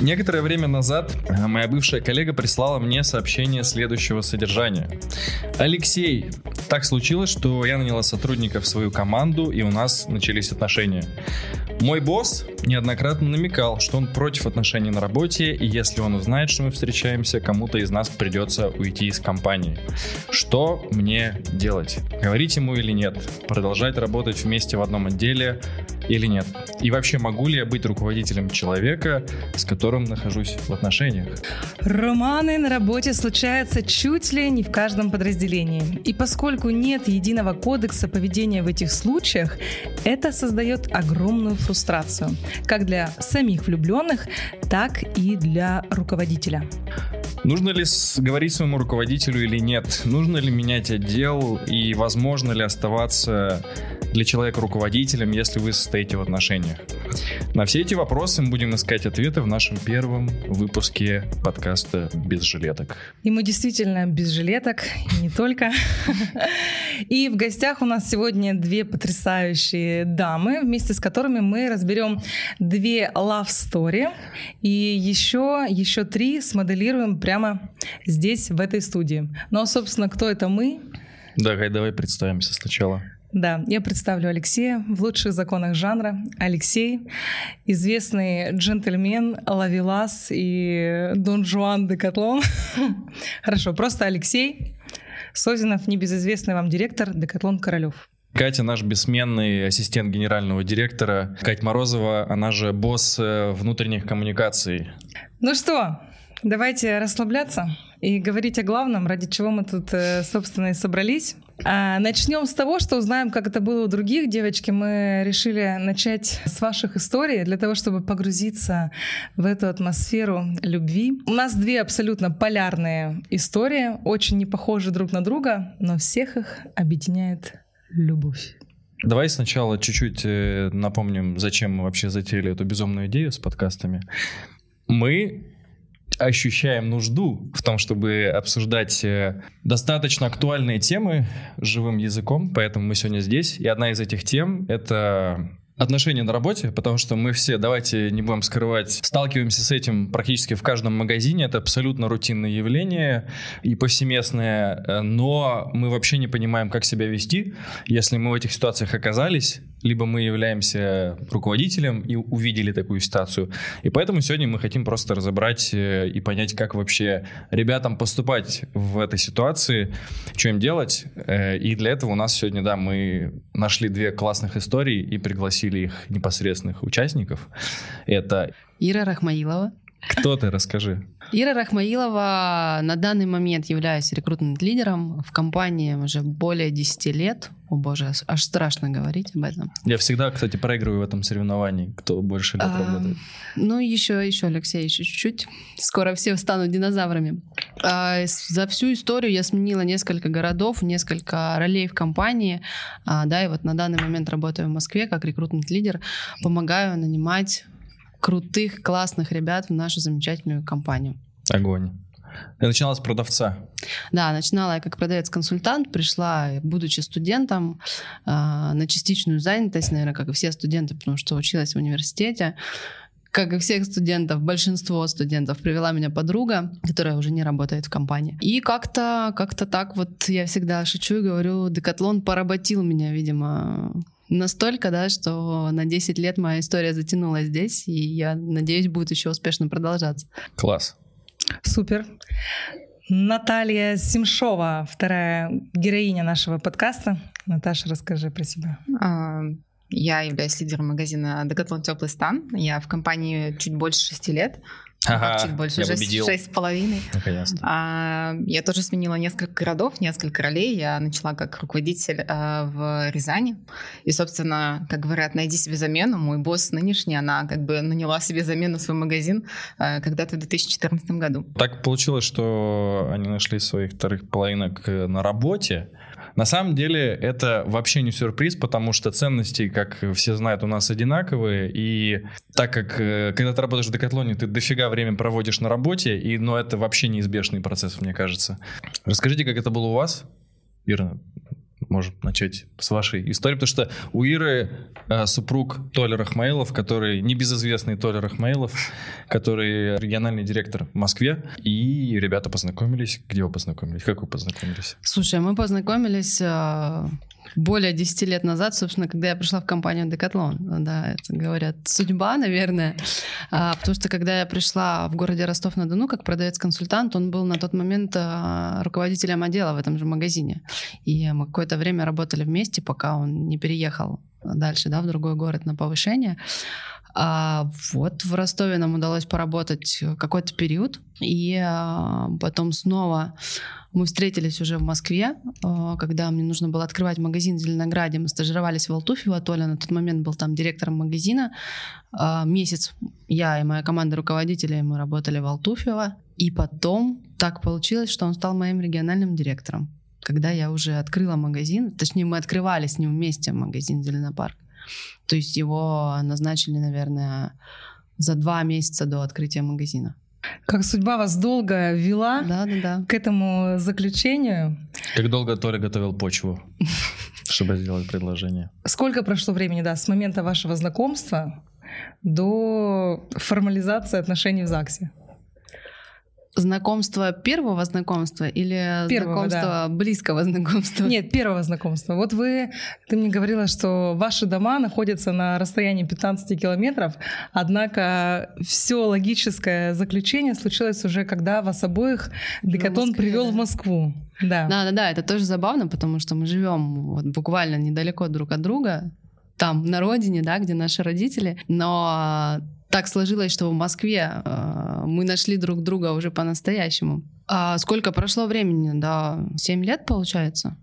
Некоторое время назад э, моя бывшая коллега прислала мне сообщение следующего содержания. Алексей, так случилось, что я наняла сотрудника в свою команду, и у нас начались отношения. Мой босс неоднократно намекал, что он против отношений на работе, и если он узнает, что мы встречаемся, кому-то из нас придется уйти из компании. Что мне делать? Говорить ему или нет? Продолжать работать вместе в одном отделе? Или нет? И вообще, могу ли я быть руководителем человека, с которым нахожусь в отношениях? Романы на работе случаются чуть ли не в каждом подразделении. И поскольку нет единого кодекса поведения в этих случаях, это создает огромную фрустрацию, как для самих влюбленных, так и для руководителя. Нужно ли говорить своему руководителю или нет? Нужно ли менять отдел и возможно ли оставаться для человека руководителем, если вы состоите в отношениях? На все эти вопросы мы будем искать ответы в нашем первом выпуске подкаста «Без жилеток». И мы действительно без жилеток, и не только. И в гостях у нас сегодня две потрясающие дамы, вместе с которыми мы разберем две love story и еще, еще три смоделируем прямо здесь, в этой студии. Ну а, собственно, кто это мы? Давай, давай представимся сначала. Да, я представлю Алексея в лучших законах жанра. Алексей, известный джентльмен, лавелас и Дон Жуан де Котлон. Хорошо, просто Алексей Созинов, небезызвестный вам директор Декатлон Королев. Катя наш бессменный ассистент генерального директора. Кать Морозова, она же босс э, внутренних коммуникаций. Ну что, давайте расслабляться и говорить о главном, ради чего мы тут, э, собственно, и собрались. А начнем с того, что узнаем, как это было у других. Девочки, мы решили начать с ваших историй для того, чтобы погрузиться в эту атмосферу любви. У нас две абсолютно полярные истории, очень не похожи друг на друга, но всех их объединяет любовь. Давай сначала чуть-чуть э, напомним, зачем мы вообще затеяли эту безумную идею с подкастами. Мы ощущаем нужду в том, чтобы обсуждать э, достаточно актуальные темы живым языком, поэтому мы сегодня здесь. И одна из этих тем — это отношения на работе, потому что мы все, давайте не будем скрывать, сталкиваемся с этим практически в каждом магазине. Это абсолютно рутинное явление и повсеместное, э, но мы вообще не понимаем, как себя вести, если мы в этих ситуациях оказались либо мы являемся руководителем и увидели такую ситуацию. И поэтому сегодня мы хотим просто разобрать э, и понять, как вообще ребятам поступать в этой ситуации, что им делать. Э, и для этого у нас сегодня, да, мы нашли две классных истории и пригласили их непосредственных участников. Это Ира Рахмаилова. Кто ты? Расскажи. Ира Рахмаилова на данный момент являюсь рекрутмент-лидером в компании уже более 10 лет. О боже, аж страшно говорить об этом. Я всегда, кстати, проигрываю в этом соревновании, кто больше лет а, работает. Ну, еще, еще, Алексей, еще чуть-чуть. Скоро все станут динозаврами. А, за всю историю я сменила несколько городов, несколько ролей в компании. А, да, и вот на данный момент работаю в Москве как рекрутмент-лидер. Помогаю нанимать крутых, классных ребят в нашу замечательную компанию. Огонь. Я начинала с продавца. Да, начинала я как продавец-консультант, пришла, будучи студентом, э, на частичную занятость, наверное, как и все студенты, потому что училась в университете. Как и всех студентов, большинство студентов привела меня подруга, которая уже не работает в компании. И как-то как так вот я всегда шучу и говорю, Декатлон поработил меня, видимо, настолько, да, что на 10 лет моя история затянулась здесь, и я надеюсь, будет еще успешно продолжаться. Класс. Супер. Наталья Симшова, вторая героиня нашего подкаста. Наташа, расскажи про себя. А, я являюсь лидером магазина Decathlon Теплый стан. Я в компании чуть больше шести лет. Ага, чуть больше, шесть с половиной. А, я тоже сменила несколько городов, несколько ролей. Я начала как руководитель а, в Рязани. И, собственно, как говорят, найди себе замену. Мой босс нынешний, она как бы наняла себе замену в свой магазин а, когда-то в 2014 году. Так получилось, что они нашли своих вторых половинок э, на работе. На самом деле это вообще не сюрприз, потому что ценности, как все знают, у нас одинаковые. И так как э, когда ты работаешь в Декатлоне, ты дофига время проводишь на работе, и, но это вообще неизбежный процесс, мне кажется. Расскажите, как это было у вас? Ира, можем начать с вашей истории, потому что у Иры э, супруг Толер Ахмаилов, который небезызвестный Толер Ахмаилов, который региональный директор в Москве, и ребята познакомились. Где вы познакомились? Как вы познакомились? Слушай, мы познакомились э, более 10 лет назад, собственно, когда я пришла в компанию Decathlon. Да, это говорят судьба, наверное. А, потому что когда я пришла в городе Ростов-на-Дону как продавец-консультант, он был на тот момент а, руководителем отдела в этом же магазине. И мы какое-то время работали вместе, пока он не переехал дальше, да, в другой город на повышение. А вот в Ростове нам удалось поработать какой-то период, и а, потом снова мы встретились уже в Москве, а, когда мне нужно было открывать магазин в Зеленограде. Мы стажировались в Алтуфьево. Толя на тот момент был там директором магазина. А, месяц я и моя команда руководителей мы работали в Алтуфьево. И потом так получилось, что он стал моим региональным директором. Когда я уже открыла магазин, точнее мы открывали с ним вместе магазин Зеленопарк. То есть его назначили, наверное, за два месяца до открытия магазина. Как судьба вас долго вела да, да, да. к этому заключению? Как долго Толя готовил почву, чтобы сделать предложение? Сколько прошло времени, да, с момента вашего знакомства до формализации отношений в ЗАГСе? Знакомство первого знакомства или первого, знакомства да. близкого знакомства? Нет, первого знакомства. Вот вы, ты мне говорила, что ваши дома находятся на расстоянии 15 километров, однако все логическое заключение случилось уже, когда вас обоих Декатон привел да. в Москву. Да. да, да, да, это тоже забавно, потому что мы живем вот буквально недалеко друг от друга, там, на родине, да, где наши родители, но так сложилось, что в Москве э, мы нашли друг друга уже по-настоящему. А сколько прошло времени? Да, 7 лет получается?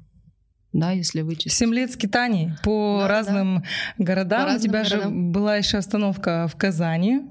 Да, если вычесть. Семь лет скитаний по да, разным да. городам. По разным У тебя городам. же была еще остановка в Казани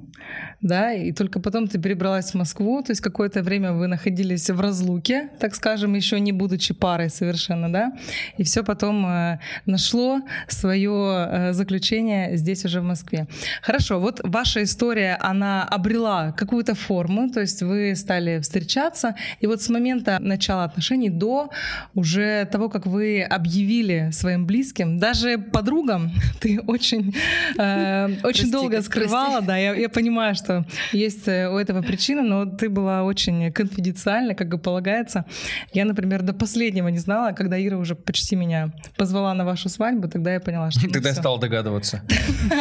да, и только потом ты перебралась в Москву, то есть какое-то время вы находились в разлуке, так скажем, еще не будучи парой совершенно, да, и все потом э, нашло свое э, заключение здесь уже в Москве. Хорошо, вот ваша история, она обрела какую-то форму, то есть вы стали встречаться, и вот с момента начала отношений до уже того, как вы объявили своим близким, даже подругам, ты очень, э, очень долго скрывала, да, я, я понимаю, что что есть э, у этого причина, но ты была очень конфиденциальна, как и полагается. Я, например, до последнего не знала, когда Ира уже почти меня позвала на вашу свадьбу, тогда я поняла, что... Ну, тогда я стал догадываться,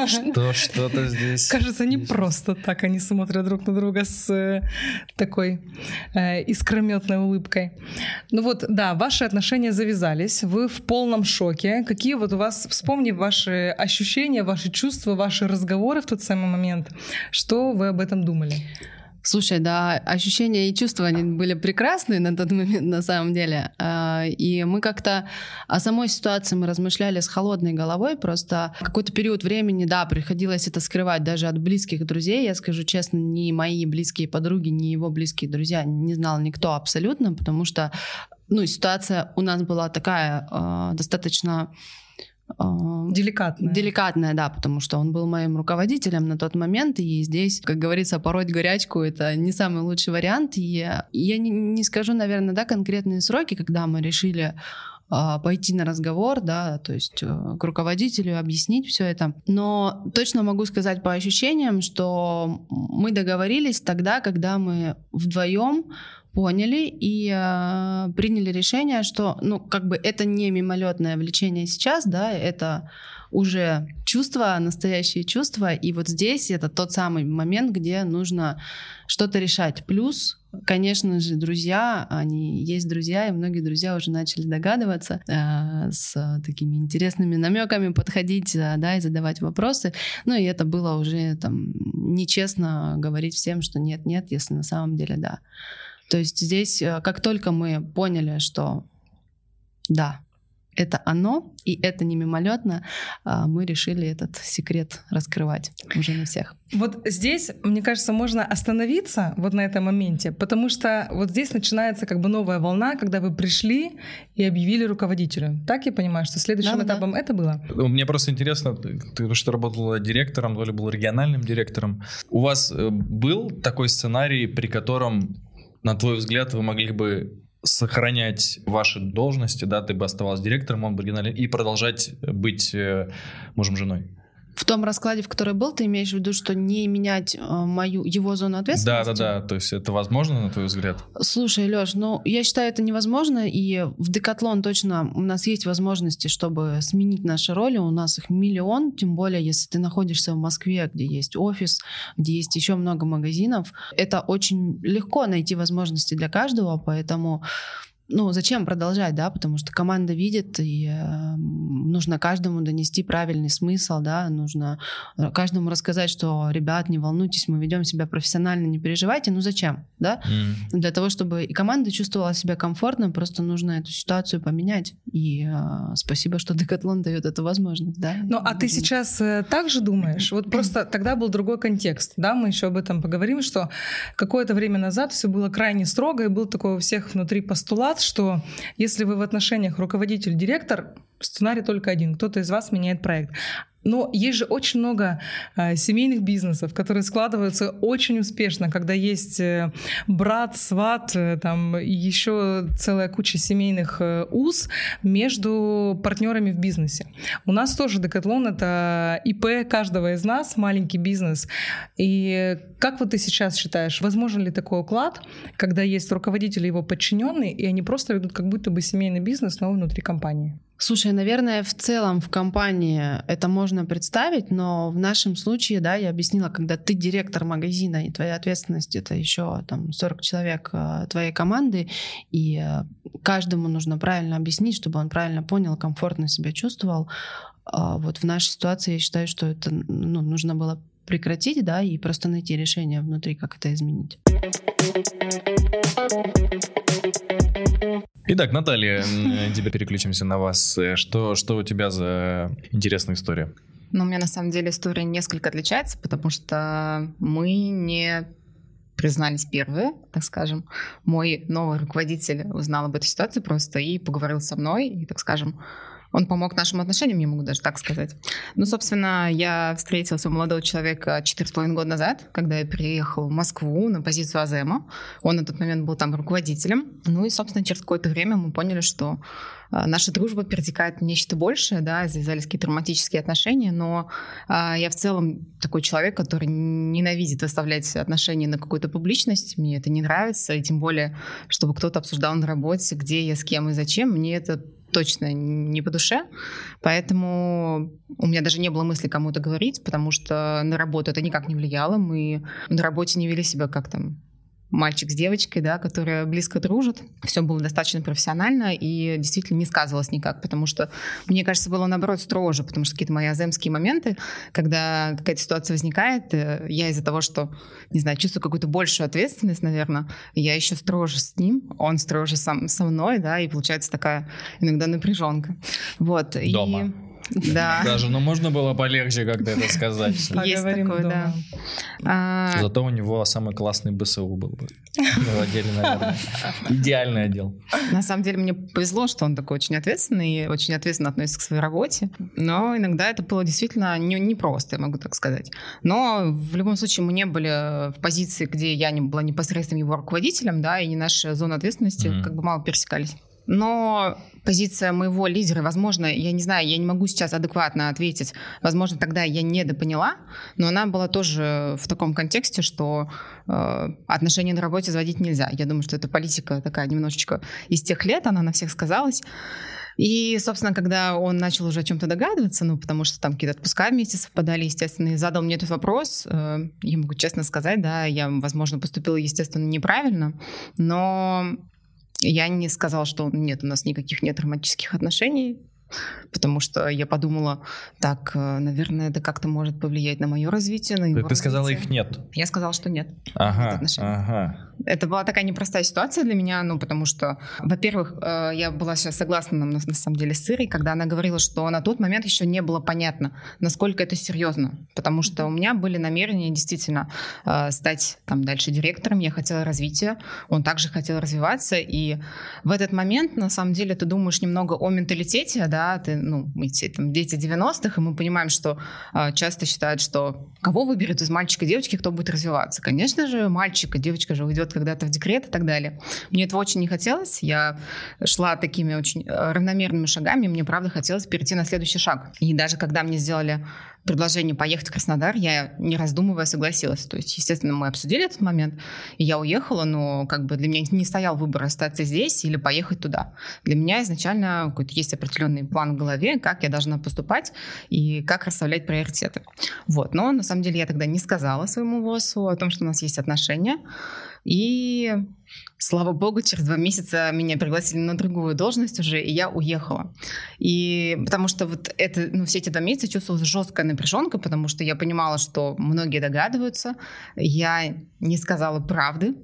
что что-то здесь... Кажется, не просто так они смотрят друг на друга с э, такой э, искрометной улыбкой. Ну вот, да, ваши отношения завязались, вы в полном шоке. Какие вот у вас, вспомни ваши ощущения, ваши чувства, ваши разговоры в тот самый момент, что вы об этом думали? Слушай, да, ощущения и чувства они были прекрасные на тот момент, на самом деле. А, и мы как-то о самой ситуации мы размышляли с холодной головой. Просто какой-то период времени, да, приходилось это скрывать даже от близких друзей. Я скажу честно, ни мои близкие подруги, ни его близкие друзья не знал никто абсолютно, потому что ну, ситуация у нас была такая э, достаточно Деликатная. Деликатная, да, потому что он был моим руководителем на тот момент, и здесь, как говорится, пороть горячку — это не самый лучший вариант. И я не, не скажу, наверное, да, конкретные сроки, когда мы решили а, пойти на разговор, да, то есть э, к руководителю объяснить все это. Но точно могу сказать по ощущениям, что мы договорились тогда, когда мы вдвоем поняли и э, приняли решение, что, ну, как бы это не мимолетное влечение сейчас, да, это уже чувства, настоящие чувства, и вот здесь это тот самый момент, где нужно что-то решать. Плюс, конечно же, друзья, они есть друзья, и многие друзья уже начали догадываться э, с такими интересными намеками подходить, э, да, и задавать вопросы. Ну и это было уже там нечестно говорить всем, что нет, нет, если на самом деле да. То есть здесь, э, как только мы поняли, что да, это оно, и это не мимолетно, а, мы решили этот секрет раскрывать уже на всех. Вот здесь, мне кажется, можно остановиться вот на этом моменте, потому что вот здесь начинается как бы новая волна, когда вы пришли и объявили руководителю. Так я понимаю, что следующим да, этапом да. это было? Мне просто интересно, ты что работала директором, или был региональным директором. У вас э, был такой сценарий, при котором на твой взгляд, вы могли бы сохранять ваши должности, да, ты бы оставалась директором, он бы и продолжать быть э, мужем-женой? В том раскладе, в который был, ты имеешь в виду, что не менять э, мою его зону ответственности? Да, да, да. То есть это возможно, на твой взгляд? Слушай, Леш, ну я считаю, это невозможно. И в Декатлон точно у нас есть возможности, чтобы сменить наши роли. У нас их миллион, тем более, если ты находишься в Москве, где есть офис, где есть еще много магазинов. Это очень легко найти возможности для каждого, поэтому ну, зачем продолжать, да, потому что команда видит, и э, нужно каждому донести правильный смысл, да, нужно э, каждому рассказать, что, ребят, не волнуйтесь, мы ведем себя профессионально, не переживайте, ну зачем, да? Mm. Для того, чтобы и команда чувствовала себя комфортно, просто нужно эту ситуацию поменять, и э, спасибо, что Декатлон дает эту возможность, да. Ну, а ты сейчас э, так же думаешь? Вот просто тогда был другой контекст, да, мы еще об этом поговорим, что какое-то время назад все было крайне строго, и был такой у всех внутри постулат, постулат, что если вы в отношениях руководитель-директор, сценарий только один. Кто-то из вас меняет проект. Но есть же очень много э, семейных бизнесов, которые складываются очень успешно, когда есть э, брат, сват, э, там еще целая куча семейных э, уз между партнерами в бизнесе. У нас тоже Декатлон — это ИП каждого из нас, маленький бизнес. И как вот ты сейчас считаешь, возможен ли такой уклад, когда есть руководители его подчиненные, и они просто ведут как будто бы семейный бизнес, но внутри компании? Слушай, наверное, в целом в компании это можно представить, но в нашем случае, да, я объяснила, когда ты директор магазина, и твоя ответственность — это еще там 40 человек э, твоей команды, и э, каждому нужно правильно объяснить, чтобы он правильно понял, комфортно себя чувствовал. А вот в нашей ситуации я считаю, что это ну, нужно было прекратить, да, и просто найти решение внутри, как это изменить. Итак, Наталья, теперь переключимся на вас. Что, что у тебя за интересная история? Ну, у меня на самом деле история несколько отличается, потому что мы не признались первые, так скажем. Мой новый руководитель узнал об этой ситуации просто и поговорил со мной, и, так скажем, он помог нашим отношениям, я могу даже так сказать. Ну, собственно, я встретила своего молодого человека четыре с половиной года назад, когда я приехала в Москву на позицию Азема. Он на тот момент был там руководителем. Ну и, собственно, через какое-то время мы поняли, что а, наша дружба перетекает в нечто большее, да, завязались какие-то романтические отношения, но а, я в целом такой человек, который ненавидит выставлять отношения на какую-то публичность, мне это не нравится, и тем более, чтобы кто-то обсуждал на работе, где я, с кем и зачем, мне это точно не по душе, поэтому у меня даже не было мысли кому-то говорить, потому что на работу это никак не влияло, мы на работе не вели себя как там мальчик с девочкой, да, которые близко дружат. Все было достаточно профессионально и действительно не сказывалось никак, потому что, мне кажется, было наоборот строже, потому что какие-то мои аземские моменты, когда какая-то ситуация возникает, э, я из-за того, что, не знаю, чувствую какую-то большую ответственность, наверное, я еще строже с ним, он строже сам со мной, да, и получается такая иногда напряженка. Вот. Дома. И да. Даже, ну можно было полегче как-то это сказать. Есть такое, да. А, Зато у него самый классный БСУ был бы. В отделе, наверное. Идеальный отдел. На самом деле мне повезло, что он такой очень ответственный и очень ответственно относится к своей работе. Но иногда это было действительно непросто, не я могу так сказать. Но в любом случае мы не были в позиции, где я не была непосредственным его руководителем, да, и наши зоны ответственности mm-hmm. как бы мало пересекались. Но позиция моего лидера, возможно, я не знаю, я не могу сейчас адекватно ответить, возможно, тогда я недопоняла, но она была тоже в таком контексте, что э, отношения на работе заводить нельзя. Я думаю, что эта политика такая немножечко из тех лет, она на всех сказалась. И, собственно, когда он начал уже о чем-то догадываться, ну, потому что там какие-то отпуска вместе совпадали, естественно, и задал мне этот вопрос, э, я могу честно сказать, да, я, возможно, поступила, естественно, неправильно, но я не сказала, что нет, у нас никаких нет романтических отношений потому что я подумала, так, э, наверное, это как-то может повлиять на мое развитие, на его Ты, развитие. сказала, их нет? Я сказала, что нет. Ага, ага. Это была такая непростая ситуация для меня, ну, потому что, во-первых, э, я была сейчас согласна, на, на самом деле, с Ирой, когда она говорила, что на тот момент еще не было понятно, насколько это серьезно, потому что у меня были намерения действительно э, стать там дальше директором, я хотела развития, он также хотел развиваться, и в этот момент, на самом деле, ты думаешь немного о менталитете, да, ты, ну, мы все там дети 90-х, и мы понимаем, что э, часто считают, что кого выберут из мальчика и девочки, кто будет развиваться. Конечно же, мальчика, девочка же уйдет когда-то в декрет и так далее. Мне этого очень не хотелось. Я шла такими очень э, равномерными шагами. Мне, правда, хотелось перейти на следующий шаг. И даже когда мне сделали предложение поехать в Краснодар, я, не раздумывая, согласилась. То есть, естественно, мы обсудили этот момент, и я уехала, но как бы для меня не стоял выбор остаться здесь или поехать туда. Для меня изначально какой-то есть определенный план в голове, как я должна поступать и как расставлять приоритеты. Вот. Но на самом деле я тогда не сказала своему ВОСу о том, что у нас есть отношения. И слава богу, через два месяца меня пригласили на другую должность уже, и я уехала. И потому что вот это, ну, все эти два месяца чувствовалась жесткая напряженка, потому что я понимала, что многие догадываются. Я не сказала правды.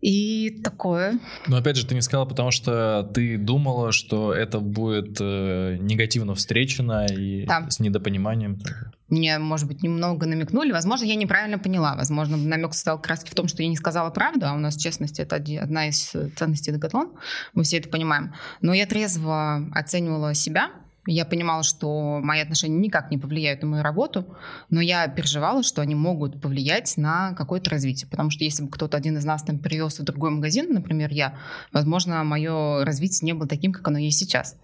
И такое. Но опять же, ты не сказала, потому что ты думала, что это будет э, негативно встречено и да. с недопониманием. Мне, может быть, немного намекнули. Возможно, я неправильно поняла. Возможно, намек стал как раз в том, что я не сказала правду, а у нас честность — это одна из ценностей Декатлон. Мы все это понимаем. Но я трезво оценивала себя, я понимала, что мои отношения никак не повлияют на мою работу, но я переживала, что они могут повлиять на какое-то развитие. Потому что если бы кто-то один из нас там перевелся в другой магазин, например, я, возможно, мое развитие не было таким, как оно есть сейчас.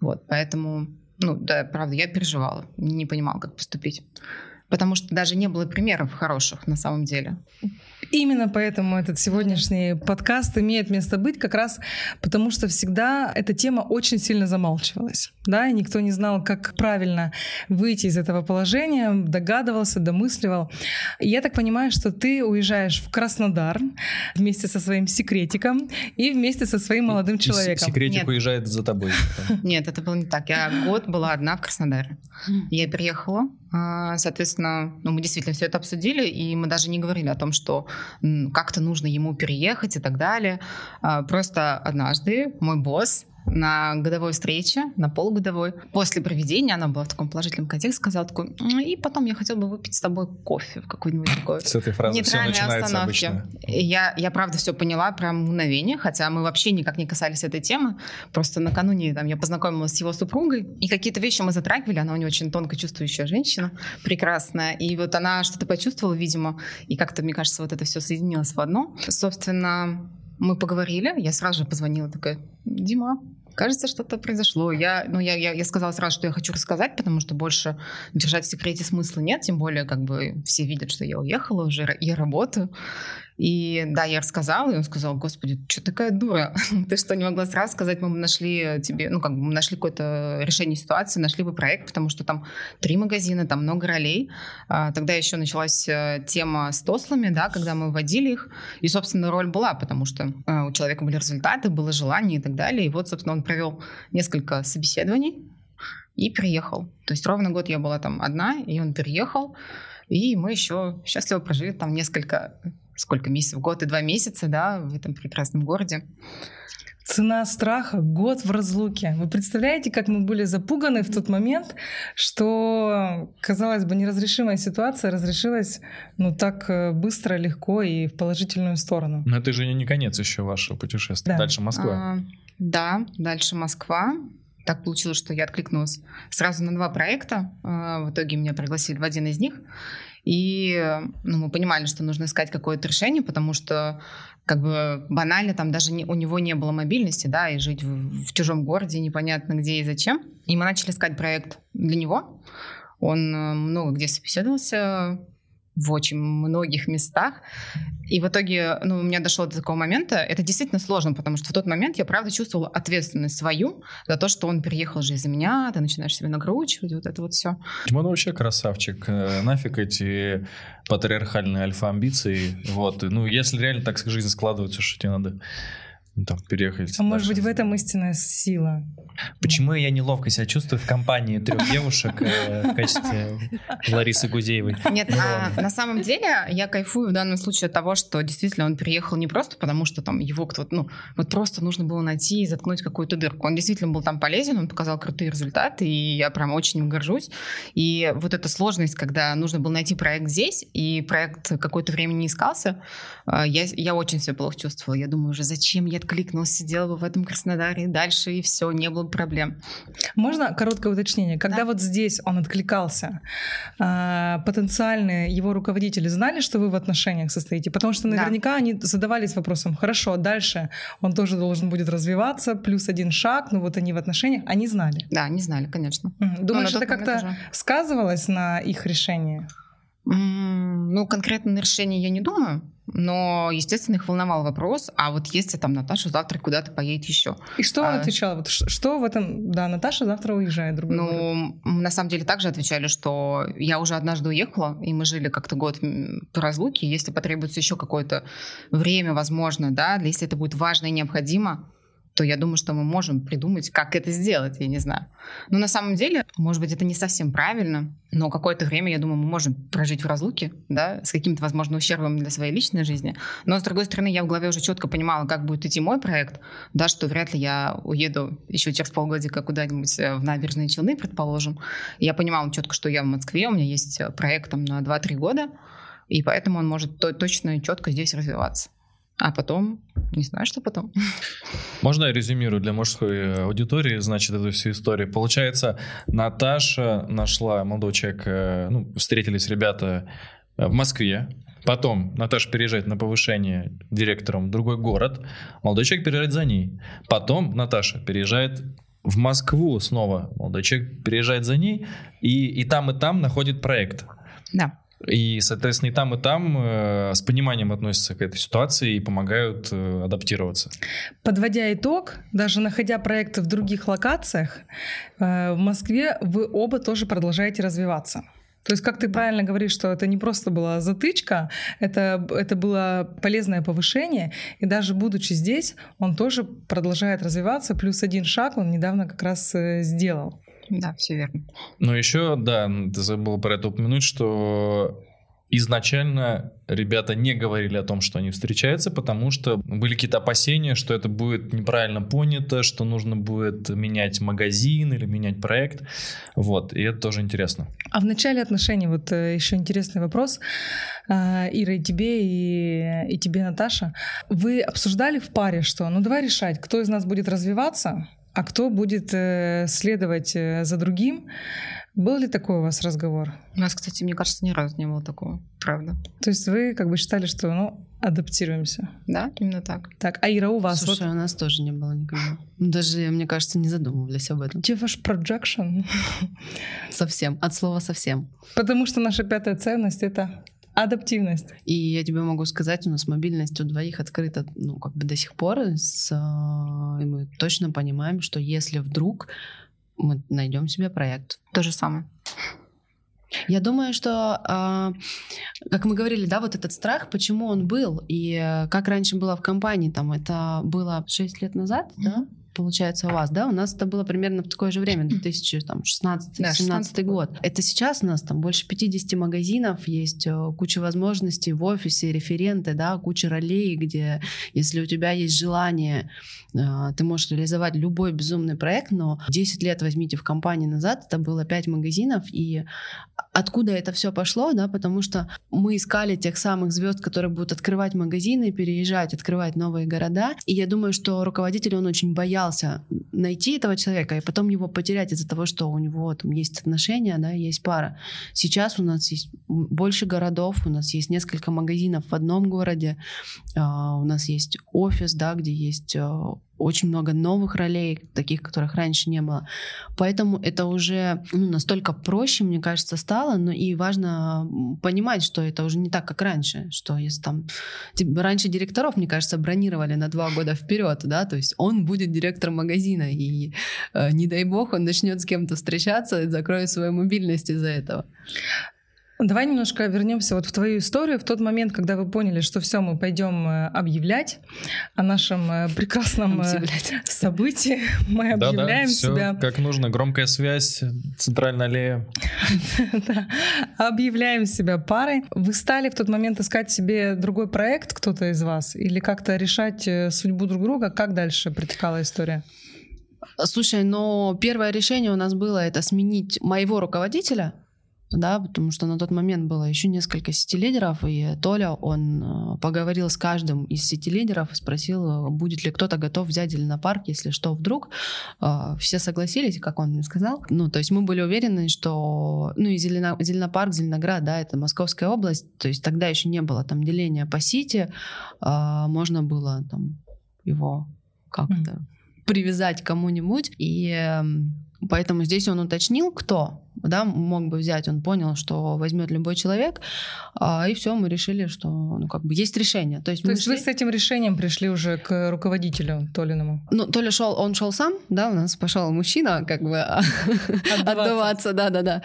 Вот, поэтому, ну, да, правда, я переживала, не понимала, как поступить. Потому что даже не было примеров хороших на самом деле. Именно поэтому этот сегодняшний подкаст имеет место быть, как раз потому что всегда эта тема очень сильно замалчивалась. Да, и никто не знал, как правильно выйти из этого положения, догадывался, домысливал. И я так понимаю, что ты уезжаешь в Краснодар вместе со своим секретиком и вместе со своим молодым человеком. Секретик Нет. уезжает за тобой. Нет, это было не так. Я год была одна в Краснодаре. Я переехала, соответственно, ну, мы действительно все это обсудили, и мы даже не говорили о том, что как-то нужно ему переехать и так далее. А, просто однажды мой босс на годовой встрече, на полугодовой. После проведения, она была в таком положительном контексте, сказала такой, и потом я хотела бы выпить с тобой кофе в какой-нибудь такой С этой фразы все начинается обычно. Я, я правда все поняла прям мгновение, хотя мы вообще никак не касались этой темы. Просто накануне там, я познакомилась с его супругой, и какие-то вещи мы затрагивали, она у нее очень тонко чувствующая женщина, прекрасная, и вот она что-то почувствовала, видимо, и как-то, мне кажется, вот это все соединилось в одно. Собственно, мы поговорили, я сразу же позвонила, такая, Дима, кажется, что-то произошло. Я, ну, я, я, я сказала сразу, что я хочу рассказать, потому что больше держать в секрете смысла нет, тем более как бы все видят, что я уехала уже, я работаю. И да, я рассказала, и он сказал, господи, что такая дура? Ты что, не могла сразу сказать, мы нашли тебе, ну, как бы мы нашли какое-то решение ситуации, нашли бы проект, потому что там три магазина, там много ролей. А, тогда еще началась э, тема с тослами, да, когда мы вводили их, и, собственно, роль была, потому что э, у человека были результаты, было желание и так далее. И вот, собственно, он провел несколько собеседований и приехал. То есть ровно год я была там одна, и он переехал, и мы еще счастливо прожили там несколько сколько месяцев, год и два месяца, да, в этом прекрасном городе. Цена страха — год в разлуке. Вы представляете, как мы были запуганы в тот момент, что, казалось бы, неразрешимая ситуация разрешилась ну так э, быстро, легко и в положительную сторону. Но это же не конец еще вашего путешествия. Да. Дальше Москва. А, да, дальше Москва. Так получилось, что я откликнулась сразу на два проекта. А, в итоге меня пригласили в один из них. И ну, мы понимали, что нужно искать какое-то решение, потому что как бы банально там даже не, у него не было мобильности, да, и жить в, в чужом городе непонятно где и зачем. И мы начали искать проект для него. Он э, много где собеседовался, в очень многих местах. И в итоге, ну, у меня дошло до такого момента, это действительно сложно, потому что в тот момент я, правда, чувствовала ответственность свою за то, что он переехал же из-за меня, ты начинаешь себе нагручивать, вот это вот все. Тимон вообще красавчик. Э, нафиг эти патриархальные альфа-амбиции. Вот. Ну, если реально так жизнь складывается, что тебе надо там, переехать. А может быть, в этом истинная сила? Почему я неловко себя чувствую в компании трех девушек э, в качестве Ларисы Гузеевой? Нет, а, на самом деле я кайфую в данном случае от того, что действительно он приехал не просто потому, что там его кто-то, ну, вот просто нужно было найти и заткнуть какую-то дырку. Он действительно был там полезен, он показал крутые результаты, и я прям очень им горжусь. И вот эта сложность, когда нужно было найти проект здесь, и проект какое-то время не искался, а, я, я очень себя плохо чувствовала. Я думаю уже, зачем я откликнулся, сидела бы в этом Краснодаре и дальше, и все, не было проблем. Можно короткое уточнение? Когда да. вот здесь он откликался, а, потенциальные его руководители знали, что вы в отношениях состоите? Потому что наверняка да. они задавались вопросом, хорошо, дальше он тоже должен будет развиваться, плюс один шаг, ну вот они в отношениях, они знали? Да, они знали, конечно. Думаешь, это как-то уже... сказывалось на их решении? Ну, конкретно на решение я не думаю, но, естественно, их волновал вопрос, а вот если там Наташа завтра куда-то поедет еще. И что он а, отвечал? Вот что в этом? Да, Наташа завтра уезжает в другой Ну, город. на самом деле также отвечали, что я уже однажды уехала, и мы жили как-то год по разлуке, если потребуется еще какое-то время, возможно, да, если это будет важно и необходимо, то я думаю, что мы можем придумать, как это сделать, я не знаю. Но на самом деле, может быть, это не совсем правильно, но какое-то время, я думаю, мы можем прожить в разлуке, да, с каким-то, возможно, ущербом для своей личной жизни. Но, с другой стороны, я в голове уже четко понимала, как будет идти мой проект, да, что вряд ли я уеду еще через полгодика куда-нибудь э, в набережные Челны, предположим. Я понимала четко, что я в Москве, у меня есть э, проект там на 2-3 года, и поэтому он может точно и четко здесь развиваться. А потом, не знаю, что потом. Можно я резюмирую для мужской аудитории, значит, эту всю историю? Получается, Наташа нашла молодого человека, ну, встретились ребята в Москве, Потом Наташа переезжает на повышение директором в другой город, молодой человек переезжает за ней. Потом Наташа переезжает в Москву снова, молодой человек переезжает за ней, и, и там, и там находит проект. Да. И, соответственно, и там, и там э, с пониманием относятся к этой ситуации и помогают э, адаптироваться. Подводя итог, даже находя проекты в других локациях, э, в Москве вы оба тоже продолжаете развиваться. То есть, как ты правильно говоришь, что это не просто была затычка, это, это было полезное повышение, и даже будучи здесь, он тоже продолжает развиваться, плюс один шаг он недавно как раз э, сделал. Да, все верно. Но еще, да, ты забыл про это упомянуть, что изначально ребята не говорили о том, что они встречаются, потому что были какие-то опасения, что это будет неправильно понято, что нужно будет менять магазин или менять проект. Вот, и это тоже интересно. А в начале отношений, вот э, еще интересный вопрос, а, Ира, и тебе, и, и тебе, Наташа. Вы обсуждали в паре, что ну давай решать, кто из нас будет развиваться, а кто будет э, следовать э, за другим. Был ли такой у вас разговор? У нас, кстати, мне кажется, ни разу не было такого, правда. То есть вы как бы считали, что, ну, адаптируемся? Да, именно так. Так, а Ира, у вас? Слушай, вот... у нас тоже не было никогда. Даже, мне кажется, не задумывались об этом. Где ваш projection? Совсем, от слова совсем. Потому что наша пятая ценность — это Адаптивность. И я тебе могу сказать, у нас мобильность у двоих открыта, ну, как бы до сих пор, с, и мы точно понимаем, что если вдруг мы найдем себе проект. То же самое. Я думаю, что, э, как мы говорили, да, вот этот страх, почему он был, и э, как раньше было в компании, там, это было 6 лет назад, mm-hmm. да? Получается, у вас, да? У нас это было примерно в такое же время, 2016-2017 да, год. Это сейчас у нас там больше 50 магазинов, есть э, куча возможностей в офисе, референты, да, куча ролей, где если у тебя есть желание, э, ты можешь реализовать любой безумный проект, но 10 лет возьмите в компании назад, это было 5 магазинов, и откуда это все пошло, да, потому что мы искали тех самых звезд, которые будут открывать магазины, переезжать, открывать новые города, и я думаю, что руководитель, он очень боялся боялся найти этого человека и потом его потерять из-за того, что у него там есть отношения, да, есть пара. Сейчас у нас есть больше городов, у нас есть несколько магазинов в одном городе, uh, у нас есть офис, да, где есть uh, очень много новых ролей, таких, которых раньше не было. Поэтому это уже ну, настолько проще, мне кажется, стало. Но и важно понимать, что это уже не так, как раньше. Что если там... Раньше директоров, мне кажется, бронировали на два года вперед, да, то есть он будет директором магазина, и э, не дай бог он начнет с кем-то встречаться и закроет свою мобильность из-за этого. Давай немножко вернемся вот в твою историю, в тот момент, когда вы поняли, что все, мы пойдем э, объявлять о нашем э, прекрасном э, объявлять. событии. Мы объявляем да, да, себя. Как нужно, громкая связь, центральная аллея. Объявляем себя парой. Вы стали в тот момент искать себе другой проект, кто-то из вас, или как-то решать судьбу друг друга? Как дальше протекала история? Слушай, но первое решение у нас было это сменить моего руководителя да, потому что на тот момент было еще несколько сети-лидеров, и Толя, он э, поговорил с каждым из сети-лидеров, спросил, будет ли кто-то готов взять зеленопарк, если что, вдруг. Э, все согласились, как он мне сказал. Ну, то есть мы были уверены, что, ну, и Зелено, Зеленопарк, Зеленоград, да, это Московская область, то есть тогда еще не было там деления по сити, а, можно было там его как-то mm. привязать кому-нибудь, и эм, поэтому здесь он уточнил, кто да, мог бы взять, он понял, что возьмет любой человек, а, и все, мы решили, что, ну, как бы есть решение. То есть, То есть шли... вы с этим решением пришли уже к руководителю Толиному? Ну, Толя шел, он шел сам, да, у нас пошел мужчина, как бы отдаваться, да-да-да.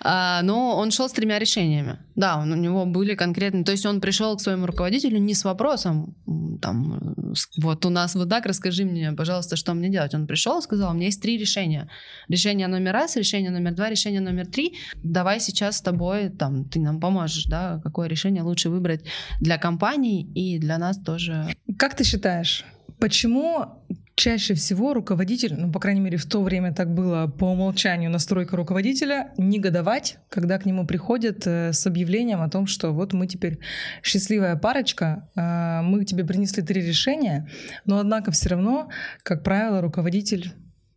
А, но он шел с тремя решениями. Да, у него были конкретные, то есть он пришел к своему руководителю не с вопросом, там, вот у нас вот так, расскажи мне, пожалуйста, что мне делать. Он пришел и сказал, у меня есть три решения. Решение номер раз, решение номер два, решение номер три. Давай сейчас с тобой, там, ты нам поможешь, да, какое решение лучше выбрать для компании и для нас тоже. Как ты считаешь, почему чаще всего руководитель, ну, по крайней мере, в то время так было по умолчанию настройка руководителя, негодовать, когда к нему приходят э, с объявлением о том, что вот мы теперь счастливая парочка, э, мы тебе принесли три решения, но однако все равно, как правило, руководитель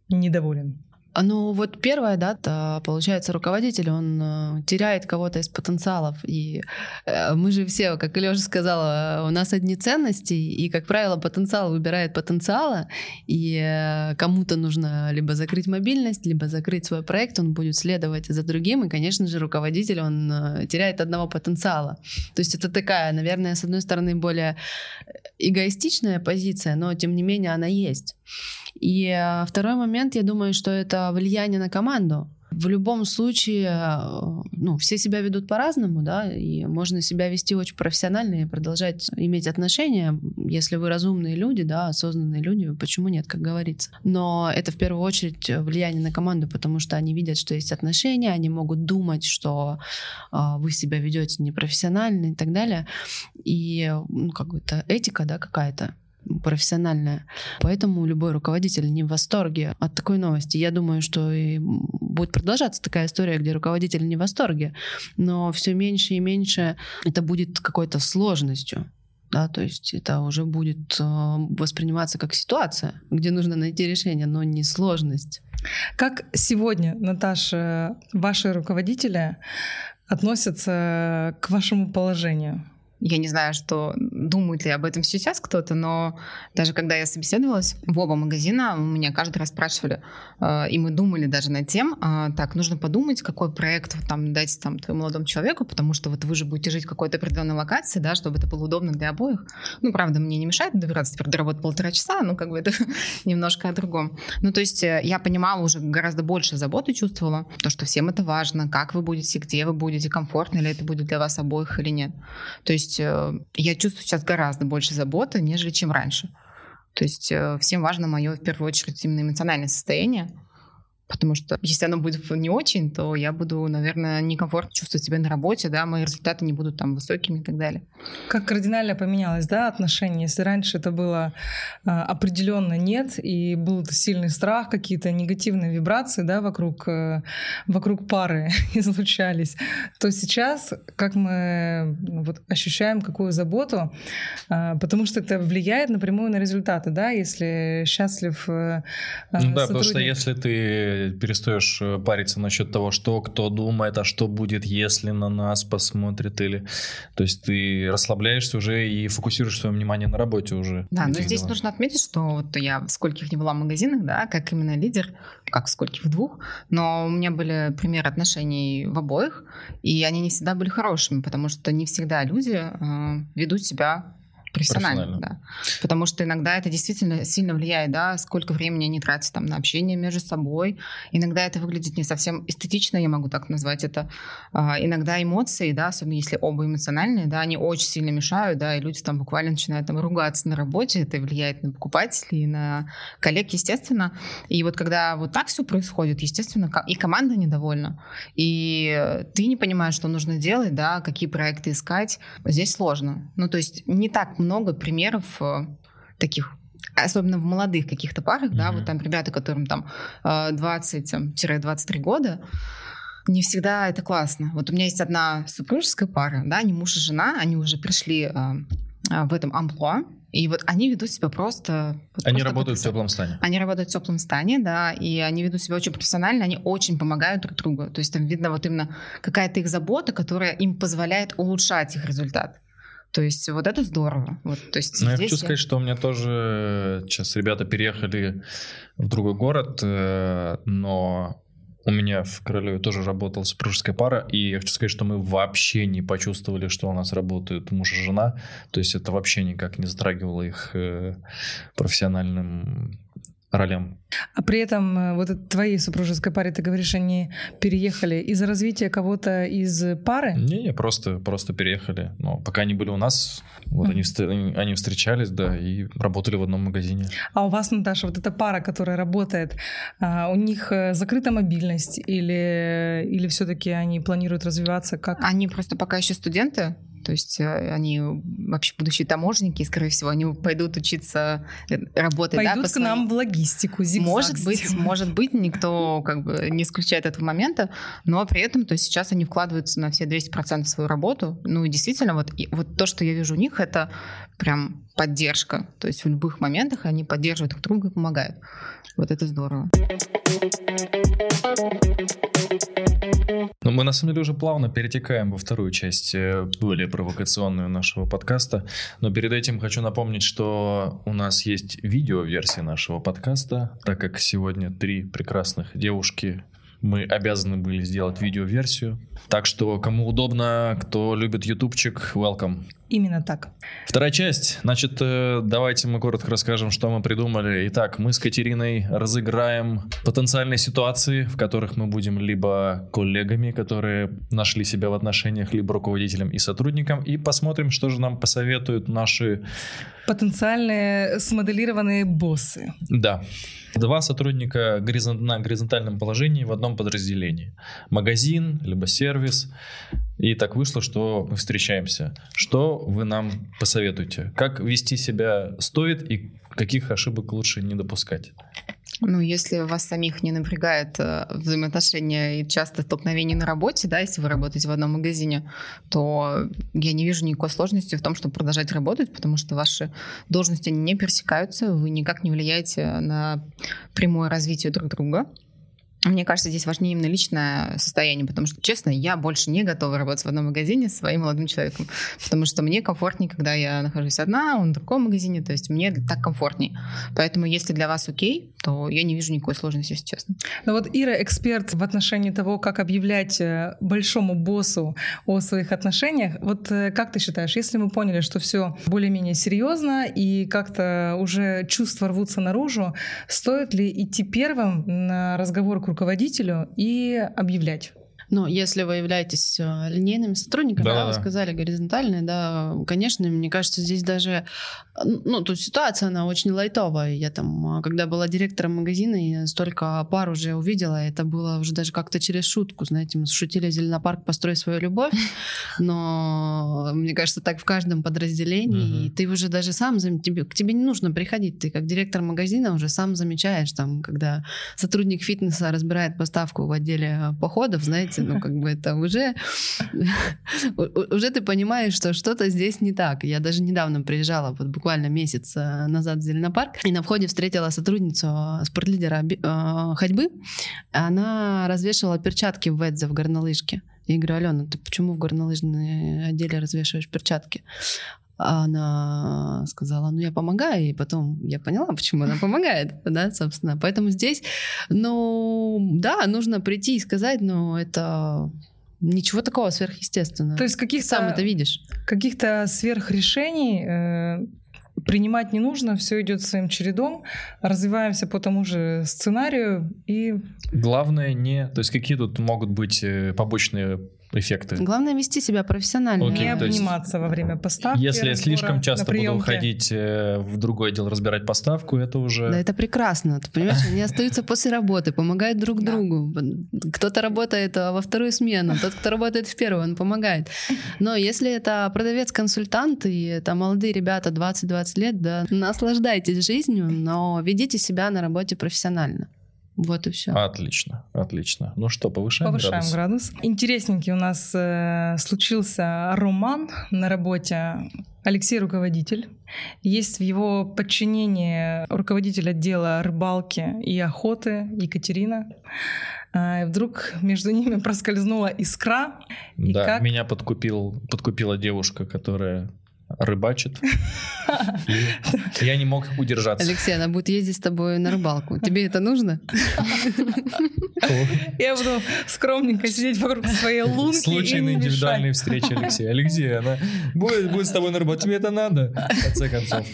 недоволен. А, ну, вот первое, да, получается, руководитель, он э, теряет кого-то из потенциалов. И э, мы же все, как Леша сказала, у нас одни ценности, и, как правило, потенциал выбирает потенциала, и э, кому-то нужно либо закрыть мобильность, либо закрыть свой проект, он будет следовать за другим, и, конечно же, руководитель, он теряет одного потенциала. То есть это такая, наверное, с одной стороны, более эгоистичная позиция, но, тем не менее, она есть. И э, второй момент, я думаю, что это влияние на команду. В любом случае, э, ну, все себя ведут по-разному, да, и можно себя вести очень профессионально и продолжать иметь отношения, если вы разумные люди, да, осознанные люди, почему нет, как говорится. Но это в первую очередь влияние на команду, потому что они видят, что есть отношения, они могут думать, что э, вы себя ведете непрофессионально и так далее. И, ну, как бы это этика, да, какая-то профессиональная. Поэтому любой руководитель не в восторге от такой новости. Я думаю, что и будет продолжаться такая история, где руководитель не в восторге, но все меньше и меньше это будет какой-то сложностью. Да, то есть это уже будет э, восприниматься как ситуация, где нужно найти решение, но не сложность. Как сегодня, Наташа, ваши руководители относятся к вашему положению? Я не знаю, что думает ли об этом сейчас кто-то, но даже когда я собеседовалась в оба магазина, меня каждый раз спрашивали, э, и мы думали даже над тем, э, так, нужно подумать, какой проект там дать там твоему молодому человеку, потому что вот вы же будете жить в какой-то определенной локации, да, чтобы это было удобно для обоих. Ну, правда, мне не мешает добираться теперь до работы полтора часа, ну, как бы это немножко о другом. Ну, то есть э, я понимала уже гораздо больше заботы чувствовала, то, что всем это важно, как вы будете, где вы будете, комфортно ли это будет для вас обоих или нет. То есть есть э, я чувствую сейчас гораздо больше заботы, нежели чем раньше. То есть э, всем важно мое, в первую очередь, именно эмоциональное состояние. Потому что если оно будет не очень, то я буду, наверное, некомфортно чувствовать себя на работе, да, мои результаты не будут там высокими и так далее. Как кардинально поменялось, да, отношение? Если раньше это было а, определенно нет, и был сильный страх, какие-то негативные вибрации, да, вокруг, э, вокруг пары излучались, то сейчас, как мы ну, вот, ощущаем какую заботу, а, потому что это влияет напрямую на результаты, да, если счастлив Ну да, потому что если ты перестаешь э, париться насчет того, что кто думает, а что будет, если на нас посмотрит или... То есть ты расслабляешься уже и фокусируешь свое внимание на работе уже. Да, но здесь делах. нужно отметить, что вот я в скольких не была в магазинах, да, как именно лидер, как в скольких, в двух, но у меня были примеры отношений в обоих, и они не всегда были хорошими, потому что не всегда люди э, ведут себя профессионально, профессионально. да. Потому что иногда это действительно сильно влияет, да, сколько времени они тратят там на общение между собой. Иногда это выглядит не совсем эстетично, я могу так назвать это. А, иногда эмоции, да, особенно если оба эмоциональные, да, они очень сильно мешают, да, и люди там буквально начинают там ругаться на работе, это влияет на покупателей, на коллег, естественно. И вот когда вот так все происходит, естественно, и команда недовольна, и ты не понимаешь, что нужно делать, да, какие проекты искать, здесь сложно. Ну, то есть не так много примеров э, таких особенно в молодых каких-то парах, mm-hmm. да, вот там ребята, которым там 20-23 э, года, Не всегда это классно. Вот у меня есть одна супружеская пара, да, они муж и жена, они уже пришли э, в этом амплуа, и вот они ведут себя просто... Вот они просто работают в теплом стане. Они работают в теплом стане, да, и они ведут себя очень профессионально, они очень помогают друг другу. То есть там видно вот именно какая-то их забота, которая им позволяет улучшать их результат. То есть вот это здорово. Вот, то есть ну, я хочу сказать, что у меня тоже сейчас ребята переехали в другой город, э, но у меня в Королеве тоже работала супружеская пара, и я хочу сказать, что мы вообще не почувствовали, что у нас работают муж и жена. То есть это вообще никак не затрагивало их э, профессиональным ролям. А при этом э, вот твоей супружеской паре, ты говоришь, они переехали из-за развития кого-то из пары? Не, не, просто, просто переехали. Но пока они были у нас, вот они, они встречались, да, и работали в одном магазине. А у вас, Наташа, вот эта пара, которая работает, а, у них э, закрыта мобильность или, или все-таки они планируют развиваться как? Они просто пока еще студенты, то есть э, они вообще будущие таможенники, и, скорее всего, они пойдут учиться э, работать. Пойдут да, к своей... нам в логистику, Может быть, может быть, никто как бы не исключает этого момента, но при этом, то есть сейчас они вкладываются на все 200% в свою работу. Ну и действительно, вот, и, вот то, что я вижу у них, это прям поддержка. То есть в любых моментах они поддерживают друг друга и помогают. Вот это здорово. Мы на самом деле уже плавно перетекаем во вторую часть э, более провокационную нашего подкаста. Но перед этим хочу напомнить, что у нас есть видео-версия нашего подкаста, так как сегодня три прекрасных девушки мы обязаны были сделать видеоверсию. Так что, кому удобно, кто любит ютубчик, welcome. Именно так. Вторая часть. Значит, э, давайте мы коротко расскажем, что мы придумали. Итак, мы с Катериной разыграем потенциальные ситуации, в которых мы будем либо коллегами, которые нашли себя в отношениях, либо руководителем и сотрудником, и посмотрим, что же нам посоветуют наши... Потенциальные смоделированные боссы. Да. Два сотрудника на горизонтальном положении в одном подразделении. Магазин, либо сервис. И так вышло, что мы встречаемся. Что вы нам посоветуете? Как вести себя стоит и каких ошибок лучше не допускать? Ну, если вас самих не напрягает э, взаимоотношения и часто столкновения на работе, да, если вы работаете в одном магазине, то я не вижу никакой сложности в том, чтобы продолжать работать, потому что ваши должности не пересекаются, вы никак не влияете на прямое развитие друг друга. Мне кажется, здесь важнее именно личное состояние, потому что, честно, я больше не готова работать в одном магазине с своим молодым человеком, потому что мне комфортнее, когда я нахожусь одна, он в другом магазине, то есть мне так комфортнее. Поэтому, если для вас окей, то я не вижу никакой сложности, если честно. Ну вот Ира эксперт в отношении того, как объявлять э, большому боссу о своих отношениях. Вот э, как ты считаешь, если мы поняли, что все более-менее серьезно и как-то уже чувства рвутся наружу, стоит ли идти первым на разговор к руководителю и объявлять. Но если вы являетесь э, линейными сотрудниками, да, да, вы сказали горизонтальные, да, конечно, мне кажется, здесь даже, ну, тут ситуация, она очень лайтовая. Я там, когда была директором магазина, я столько пар уже увидела, это было уже даже как-то через шутку, знаете, мы шутили «Зеленопарк, построй свою любовь», но мне кажется, так в каждом подразделении, и ты уже даже сам, тебе, к тебе не нужно приходить, ты как директор магазина уже сам замечаешь, там, когда сотрудник фитнеса разбирает поставку в отделе походов, знаете, понимаете, ну как бы это уже, уже ты понимаешь, что что-то здесь не так. Я даже недавно приезжала, вот буквально месяц э, назад в Зеленопарк, и на входе встретила сотрудницу э, спортлидера э, ходьбы. Она развешивала перчатки в Эдзе в горнолыжке. Я говорю, Алена, ты почему в горнолыжной отделе развешиваешь перчатки? А она сказала, ну я помогаю, и потом я поняла, почему она помогает, да, собственно. Поэтому здесь, ну, да, нужно прийти и сказать, но это ничего такого сверхъестественного. То есть каких сам это видишь? Каких-то сверхрешений э, принимать не нужно, все идет своим чередом, развиваемся по тому же сценарию и... Главное не... То есть какие тут могут быть э, побочные эффекты. Главное вести себя профессионально. Окей, не обниматься во время поставки. Если я слишком часто буду ходить э, в другой отдел разбирать поставку, это уже... Да, это прекрасно. Ты понимаешь, они остаются после работы, помогают друг другу. Кто-то работает а, во вторую смену, тот, кто работает в первую, он помогает. Но если это продавец-консультант, и это молодые ребята 20-20 лет, да, наслаждайтесь жизнью, но ведите себя на работе профессионально. Вот и все. Отлично, отлично. Ну что, повышаем, Повышаем градус? градус. Интересненький у нас э, случился роман на работе. Алексей руководитель. Есть в его подчинении руководитель отдела рыбалки и охоты Екатерина. А, и вдруг между ними проскользнула искра. И да, как... меня подкупил, подкупила девушка, которая рыбачит. Я не мог удержаться. Алексей, она будет ездить с тобой на рыбалку. Тебе это нужно? Я буду скромненько сидеть вокруг своей лунки Случайные индивидуальные встречи Алексея. Алексей, она будет, будет с тобой на рыбалку. Тебе это надо? В конце концов.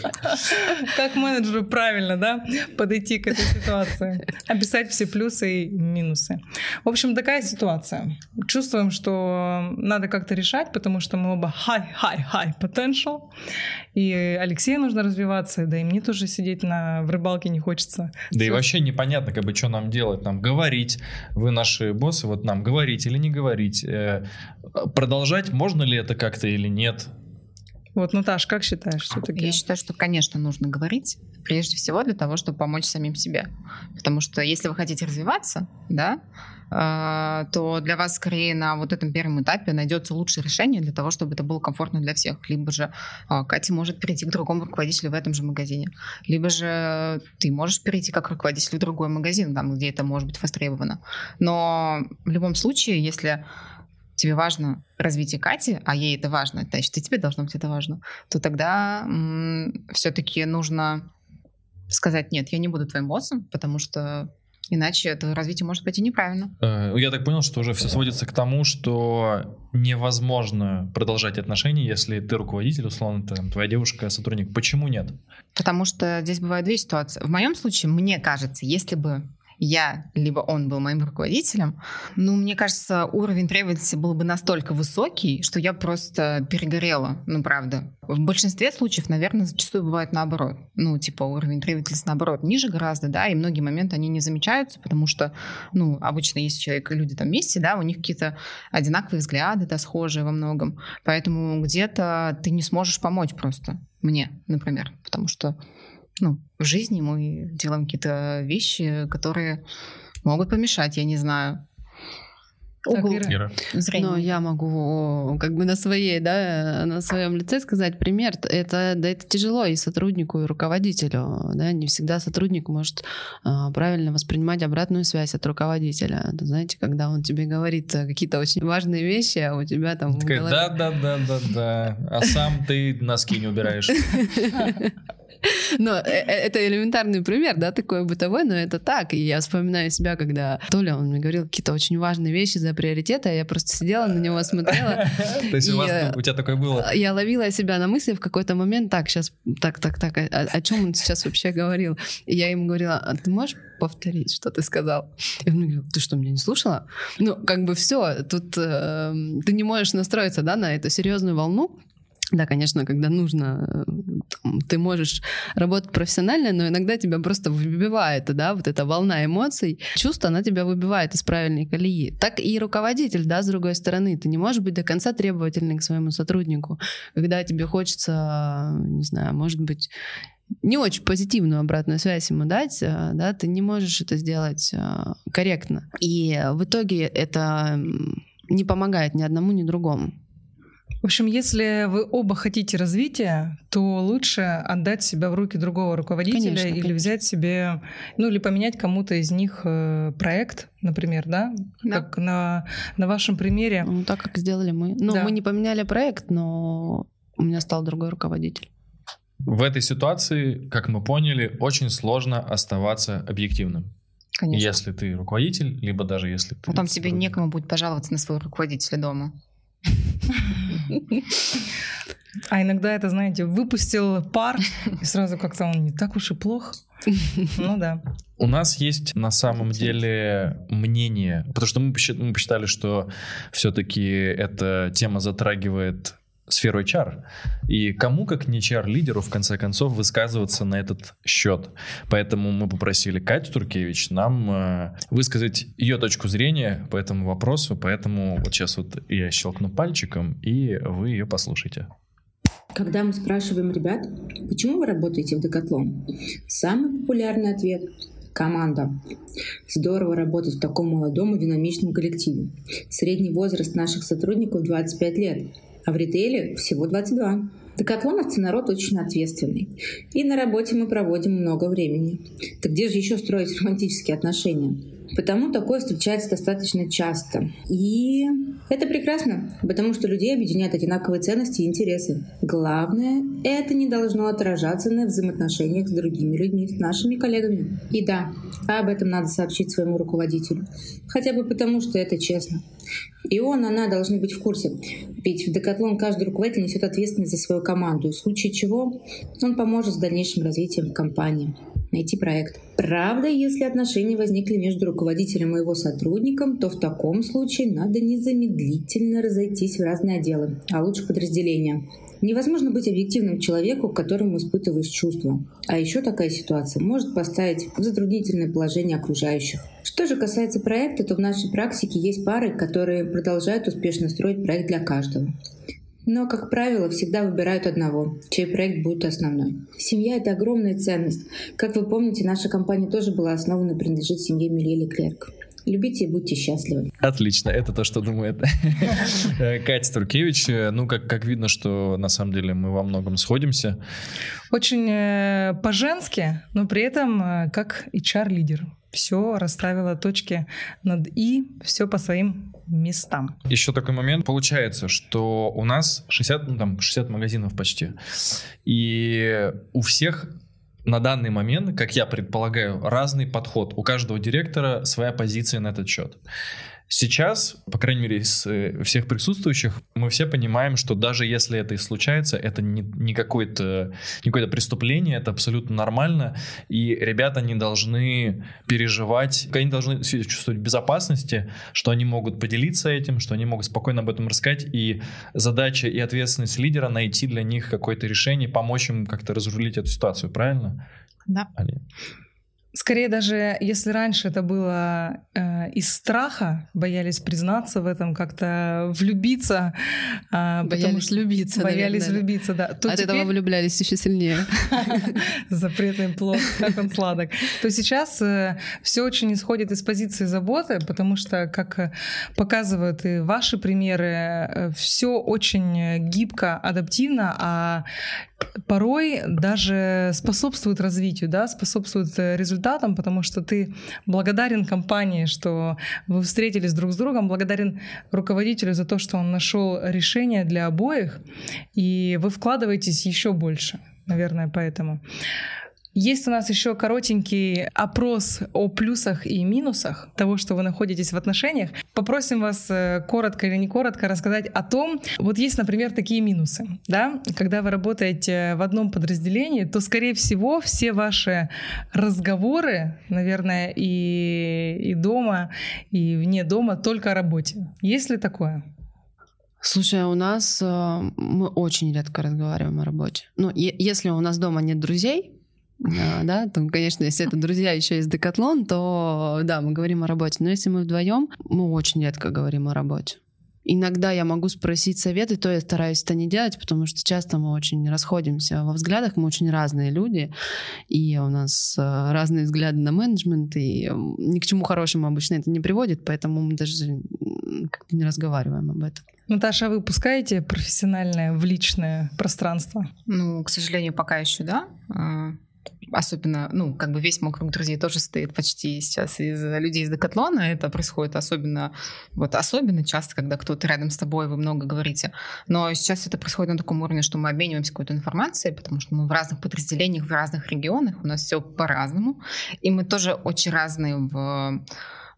Как менеджеру правильно, да, подойти к этой ситуации. Описать все плюсы и минусы. В общем, такая ситуация. Чувствуем, что надо как-то решать, потому что мы оба high, high, high potential. И Алексею нужно развиваться, да и мне тоже сидеть на, в рыбалке не хочется. Да и вообще непонятно, как бы, что нам делать. Нам говорить, вы наши боссы, вот нам говорить или не говорить. Э, Продолжать, можно ли это как-то или нет? Вот, Наташ, как считаешь все-таки? Я считаю, что, конечно, нужно говорить, прежде всего для того, чтобы помочь самим себе. Потому что если вы хотите развиваться, да, э, то для вас скорее на вот этом первом этапе найдется лучшее решение для того, чтобы это было комфортно для всех. Либо же э, Катя может перейти к другому руководителю в этом же магазине. Либо же ты можешь перейти как руководитель в другой магазин, там, где это может быть востребовано. Но в любом случае, если тебе важно развитие Кати, а ей это важно, значит, и тебе должно быть это важно, то тогда все-таки нужно сказать, нет, я не буду твоим боссом, потому что иначе твое развитие может пойти неправильно. Э, Я так понял, что уже все сводится к тому, что невозможно продолжать отношения, если ты руководитель, условно, там, твоя девушка, сотрудник. Почему нет? Потому что здесь бывают две ситуации. В моем случае, мне кажется, если бы я, либо он был моим руководителем, ну, мне кажется, уровень требовательности был бы настолько высокий, что я просто перегорела, ну, правда. В большинстве случаев, наверное, зачастую бывает наоборот. Ну, типа, уровень требовательности, наоборот, ниже гораздо, да, и многие моменты, они не замечаются, потому что, ну, обычно есть человек, люди там вместе, да, у них какие-то одинаковые взгляды, да, схожие во многом. Поэтому где-то ты не сможешь помочь просто мне, например, потому что ну, в жизни мы делаем какие-то вещи, которые могут помешать, я не знаю. Так, угол. Ира. зрения. Но я могу как бы на своей, да, на своем лице сказать пример. Это, да, это тяжело и сотруднику, и руководителю. Да? Не всегда сотрудник может а, правильно воспринимать обратную связь от руководителя. Это, знаете, когда он тебе говорит э, какие-то очень важные вещи, а у тебя там Такая, голове- да, да, да, да, да. А сам ты носки не убираешь. Но э, э, это элементарный пример, да, такой бытовой, но это так. И я вспоминаю себя, когда Толя, он мне говорил какие-то очень важные вещи за приоритеты, а я просто сидела на него, смотрела. То есть у вас, у тебя такое было? Я ловила себя на мысли в какой-то момент, так, сейчас, так, так, так, а- о, чем он сейчас вообще говорил? И я ему говорила, а ты можешь повторить, что ты сказал? И он мне говорил, ты что, меня не слушала? Ну, как бы все, тут э, ты не можешь настроиться, да, на эту серьезную волну, да, конечно, когда нужно, э, ты можешь работать профессионально, но иногда тебя просто выбивает, да, вот эта волна эмоций, чувств, она тебя выбивает из правильной колеи. Так и руководитель, да, с другой стороны, ты не можешь быть до конца требовательным к своему сотруднику, когда тебе хочется, не знаю, может быть, не очень позитивную обратную связь ему дать, э, да, ты не можешь это сделать э, корректно. И в итоге это не помогает ни одному, ни другому. В общем, если вы оба хотите развития, то лучше отдать себя в руки другого руководителя Конечно, или конечно. взять себе, ну или поменять кому-то из них э, проект, например, да, Да. как на, на вашем примере. Ну, так как сделали мы. Ну, Да. мы не поменяли проект, но у меня стал другой руководитель. В этой ситуации, как мы поняли, очень сложно оставаться объективным. Конечно. Если ты руководитель, либо даже если ты... Потом тебе сотрудник. некому будет пожаловаться на своего руководителя дома. А иногда это, знаете, выпустил пар, и сразу как-то он не так уж и плох. Ну да. У нас есть на самом деле мнение, потому что мы посчит- мы посчитали, что все-таки эта тема затрагивает сферу HR. И кому, как не HR-лидеру, в конце концов, высказываться на этот счет. Поэтому мы попросили Катю Туркевич нам э, высказать ее точку зрения по этому вопросу. Поэтому вот сейчас вот я щелкну пальчиком, и вы ее послушайте. Когда мы спрашиваем ребят, почему вы работаете в Декатлон, самый популярный ответ команда. Здорово работать в таком молодом и динамичном коллективе. Средний возраст наших сотрудников 25 лет, а в ритейле всего 22. Декатлоновцы народ очень ответственный. И на работе мы проводим много времени. Так где же еще строить романтические отношения? Потому такое встречается достаточно часто. И это прекрасно, потому что людей объединяют одинаковые ценности и интересы. Главное, это не должно отражаться на взаимоотношениях с другими людьми, с нашими коллегами. И да, об этом надо сообщить своему руководителю. Хотя бы потому, что это честно. И он, она должны быть в курсе. Ведь в Декатлон каждый руководитель несет ответственность за свою команду. В случае чего он поможет с дальнейшим развитием компании найти проект. Правда, если отношения возникли между руководителем и его сотрудником, то в таком случае надо незамедлительно разойтись в разные отделы, а лучше подразделения. Невозможно быть объективным человеку, к которому испытываешь чувства. А еще такая ситуация может поставить в затруднительное положение окружающих. Что же касается проекта, то в нашей практике есть пары, которые продолжают успешно строить проект для каждого. Но, как правило, всегда выбирают одного, чей проект будет основной. Семья — это огромная ценность. Как вы помните, наша компания тоже была основана принадлежит семье Мильели Клерк. Любите и будьте счастливы. Отлично, это то, что думает Катя Туркевич. Ну, как, как видно, что на самом деле мы во многом сходимся. Очень э, по-женски, но при этом э, как HR-лидер. Все расставила точки над «и», все по своим местам. Еще такой момент. Получается, что у нас 60, ну, там, 60 магазинов почти. И у всех на данный момент, как я предполагаю, разный подход. У каждого директора своя позиция на этот счет. Сейчас, по крайней мере, из э, всех присутствующих, мы все понимаем, что даже если это и случается, это не, не какое-то какое преступление, это абсолютно нормально, и ребята не должны переживать, они должны чувствовать безопасности, что они могут поделиться этим, что они могут спокойно об этом рассказать, и задача и ответственность лидера найти для них какое-то решение, помочь им как-то разрулить эту ситуацию, правильно? Да. Али? Скорее даже, если раньше это было э, из страха, боялись признаться в этом, как-то влюбиться. Э, боялись любиться. Боялись наверное, влюбиться, да. То От теперь... этого влюблялись еще сильнее. Запретный плод, как он сладок. То сейчас э, все очень исходит из позиции заботы, потому что, как показывают и ваши примеры, э, все очень гибко, адаптивно, а порой даже способствует развитию, да, способствует э, результатам, потому что ты благодарен компании, что вы встретились друг с другом, благодарен руководителю за то, что он нашел решение для обоих, и вы вкладываетесь еще больше, наверное, поэтому. Есть у нас еще коротенький опрос о плюсах и минусах того, что вы находитесь в отношениях. Попросим вас э, коротко или не коротко рассказать о том, вот есть, например, такие минусы, да, когда вы работаете в одном подразделении, то, скорее всего, все ваши разговоры, наверное, и, и дома, и вне дома только о работе. Есть ли такое? Слушай, у нас э, мы очень редко разговариваем о работе. Ну, е- если у нас дома нет друзей, да, там, конечно, если это друзья еще из Декатлон, то да, мы говорим о работе. Но если мы вдвоем, мы очень редко говорим о работе. Иногда я могу спросить советы, то я стараюсь это не делать, потому что часто мы очень расходимся во взглядах, мы очень разные люди, и у нас э, разные взгляды на менеджмент, и ни к чему хорошему обычно это не приводит, поэтому мы даже как-то не разговариваем об этом. Наташа, а вы пускаете профессиональное в личное пространство? Ну, к сожалению, пока еще, да. Особенно, ну, как бы весь мой круг друзей тоже стоит почти сейчас из людей из Декатлона. Это происходит особенно, вот особенно часто, когда кто-то рядом с тобой, вы много говорите. Но сейчас это происходит на таком уровне, что мы обмениваемся какой-то информацией, потому что мы в разных подразделениях, в разных регионах, у нас все по-разному. И мы тоже очень разные в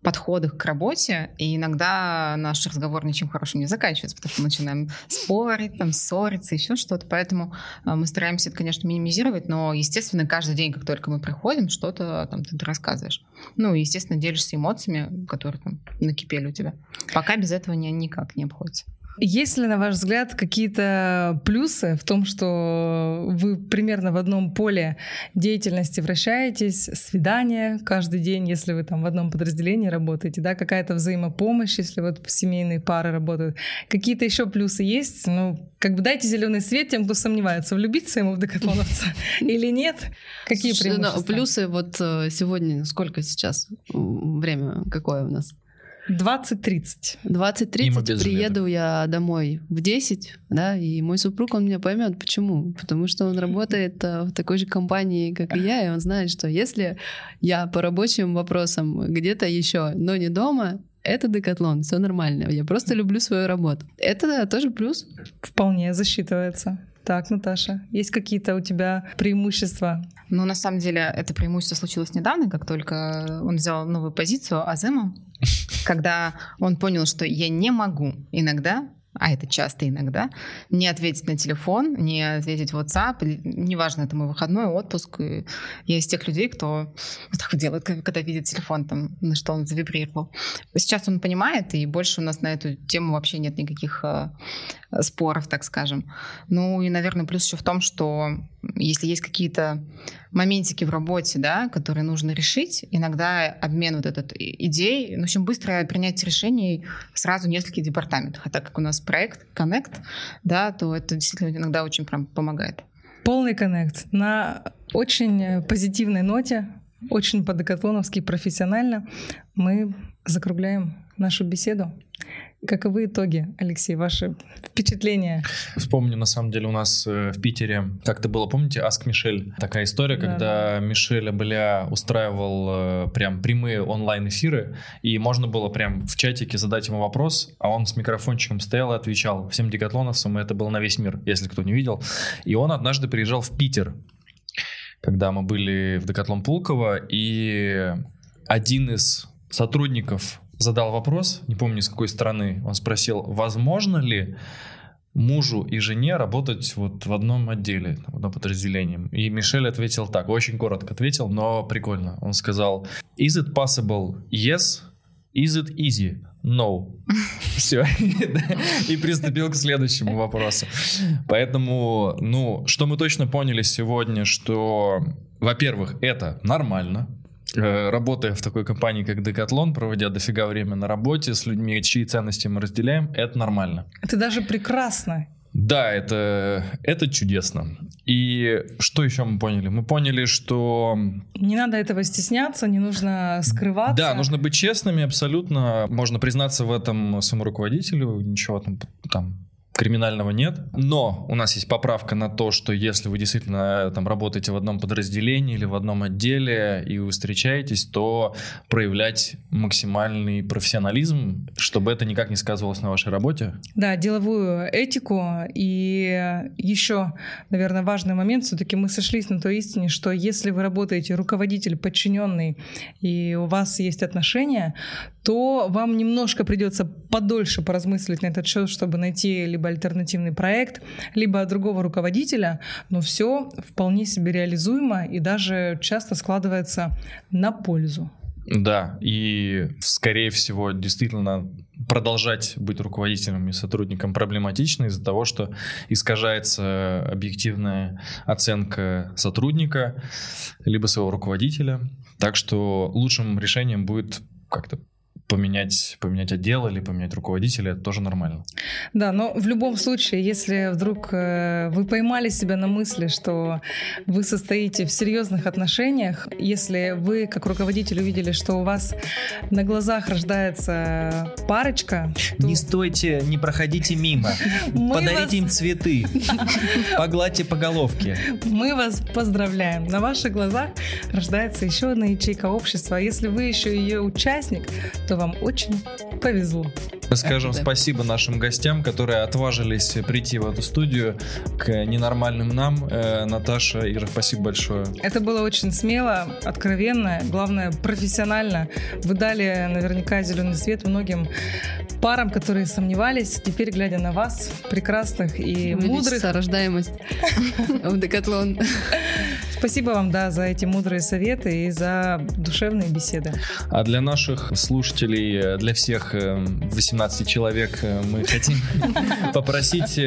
подходах к работе, и иногда наш разговор ничем хорошим не заканчивается, потому что мы начинаем спорить, там, ссориться, еще что-то. Поэтому э, мы стараемся это, конечно, минимизировать, но, естественно, каждый день, как только мы приходим, что-то там ты рассказываешь. Ну, естественно, делишься эмоциями, которые там накипели у тебя. Пока без этого не, никак не обходится. Есть ли, на ваш взгляд, какие-то плюсы в том, что вы примерно в одном поле деятельности вращаетесь, свидания каждый день, если вы там в одном подразделении работаете, да, какая-то взаимопомощь, если вот семейные пары работают. Какие-то еще плюсы есть? Ну, как бы дайте зеленый свет тем, кто сомневается, влюбиться ему в декатлоновца или нет. Какие ну, преимущества? Плюсы вот э, сегодня, сколько сейчас время, какое у нас? 20-30. 20-30 приеду я домой в 10, да, и мой супруг, он меня поймет, почему. Потому что он работает э, в такой же компании, как и я, и он знает, что если я по рабочим вопросам где-то еще, но не дома, это декатлон, все нормально. Я просто люблю свою работу. Это тоже плюс. Вполне засчитывается. Так, Наташа, есть какие-то у тебя преимущества? Ну, на самом деле, это преимущество случилось недавно, как только он взял новую позицию Азема, когда он понял, что я не могу иногда а это часто иногда, не ответить на телефон, не ответить в WhatsApp, неважно, это мой выходной, отпуск. Я из тех людей, кто вот так делает, когда видит телефон, там, на что он завибрировал. Сейчас он понимает, и больше у нас на эту тему вообще нет никаких э, споров, так скажем. Ну и, наверное, плюс еще в том, что если есть какие-то моментики в работе, да, которые нужно решить, иногда обмен вот этот идей, ну, в общем, быстро принять решений сразу в нескольких департаментах. А так как у нас проект Connect, да, то это действительно иногда очень прям помогает. Полный коннект. На очень позитивной ноте, очень по-декатлоновски профессионально мы закругляем нашу беседу. Каковы итоги, Алексей, ваши впечатления? Вспомню, на самом деле, у нас э, в Питере как-то было, помните, Аск Мишель? Такая история, да, когда да. Мишель Абеля устраивал э, прям прямые онлайн-эфиры, и можно было прям в чатике задать ему вопрос, а он с микрофончиком стоял и отвечал всем декатлоновцам, и это было на весь мир, если кто не видел. И он однажды приезжал в Питер, когда мы были в Декатлон Пулково, и один из сотрудников задал вопрос, не помню с какой страны, он спросил, возможно ли мужу и жене работать вот в одном отделе, в одном подразделении. И Мишель ответил так, очень коротко ответил, но прикольно. Он сказал, is it possible? Yes. Is it easy? No. Все. И приступил к следующему вопросу. Поэтому, ну, что мы точно поняли сегодня, что, во-первых, это нормально, работая в такой компании, как Decathlon, проводя дофига времени на работе с людьми, чьи ценности мы разделяем, это нормально. Это даже прекрасно. Да, это, это чудесно. И что еще мы поняли? Мы поняли, что... Не надо этого стесняться, не нужно скрываться. Да, нужно быть честными абсолютно. Можно признаться в этом своему руководителю, ничего там, там криминального нет, но у нас есть поправка на то, что если вы действительно э, там работаете в одном подразделении или в одном отделе и вы встречаетесь, то проявлять максимальный профессионализм, чтобы это никак не сказывалось на вашей работе. Да, деловую этику и еще, наверное, важный момент, все-таки мы сошлись на той истине, что если вы работаете руководитель, подчиненный и у вас есть отношения, то вам немножко придется подольше поразмыслить на этот счет, чтобы найти либо альтернативный проект, либо другого руководителя, но все вполне себе реализуемо и даже часто складывается на пользу. Да, и скорее всего действительно продолжать быть руководителем и сотрудником проблематично из-за того, что искажается объективная оценка сотрудника либо своего руководителя. Так что лучшим решением будет как-то поменять, поменять отдел или поменять руководителя, это тоже нормально. Да, но в любом случае, если вдруг э, вы поймали себя на мысли, что вы состоите в серьезных отношениях, если вы как руководитель увидели, что у вас на глазах рождается парочка... То... Не стойте, не проходите мимо. Подарите им цветы. Погладьте по головке. Мы вас поздравляем. На ваших глазах рождается еще одна ячейка общества. А если вы еще ее участник, то что вам очень повезло. Мы скажем да. спасибо нашим гостям, которые отважились прийти в эту студию к ненормальным нам. Э, Наташа, Ира, спасибо большое. Это было очень смело, откровенно, главное, профессионально. Вы дали наверняка зеленый свет многим парам, которые сомневались. Теперь, глядя на вас, прекрасных и мудрых... рождаемость в Декатлон. Спасибо вам, да, за эти мудрые советы и за душевные беседы. А для наших слушателей, для всех 18 18 человек э, мы хотим попросить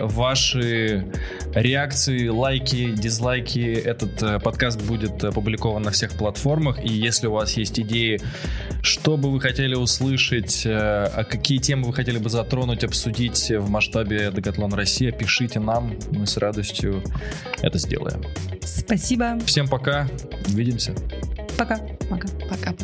ваши реакции, лайки, дизлайки. Этот подкаст будет опубликован на всех платформах. И если у вас есть идеи, что бы вы хотели услышать, а какие темы вы хотели бы затронуть, обсудить в масштабе Декатлон Россия, пишите нам. Мы с радостью это сделаем. Спасибо. Всем пока. Увидимся. Пока. Пока. Пока.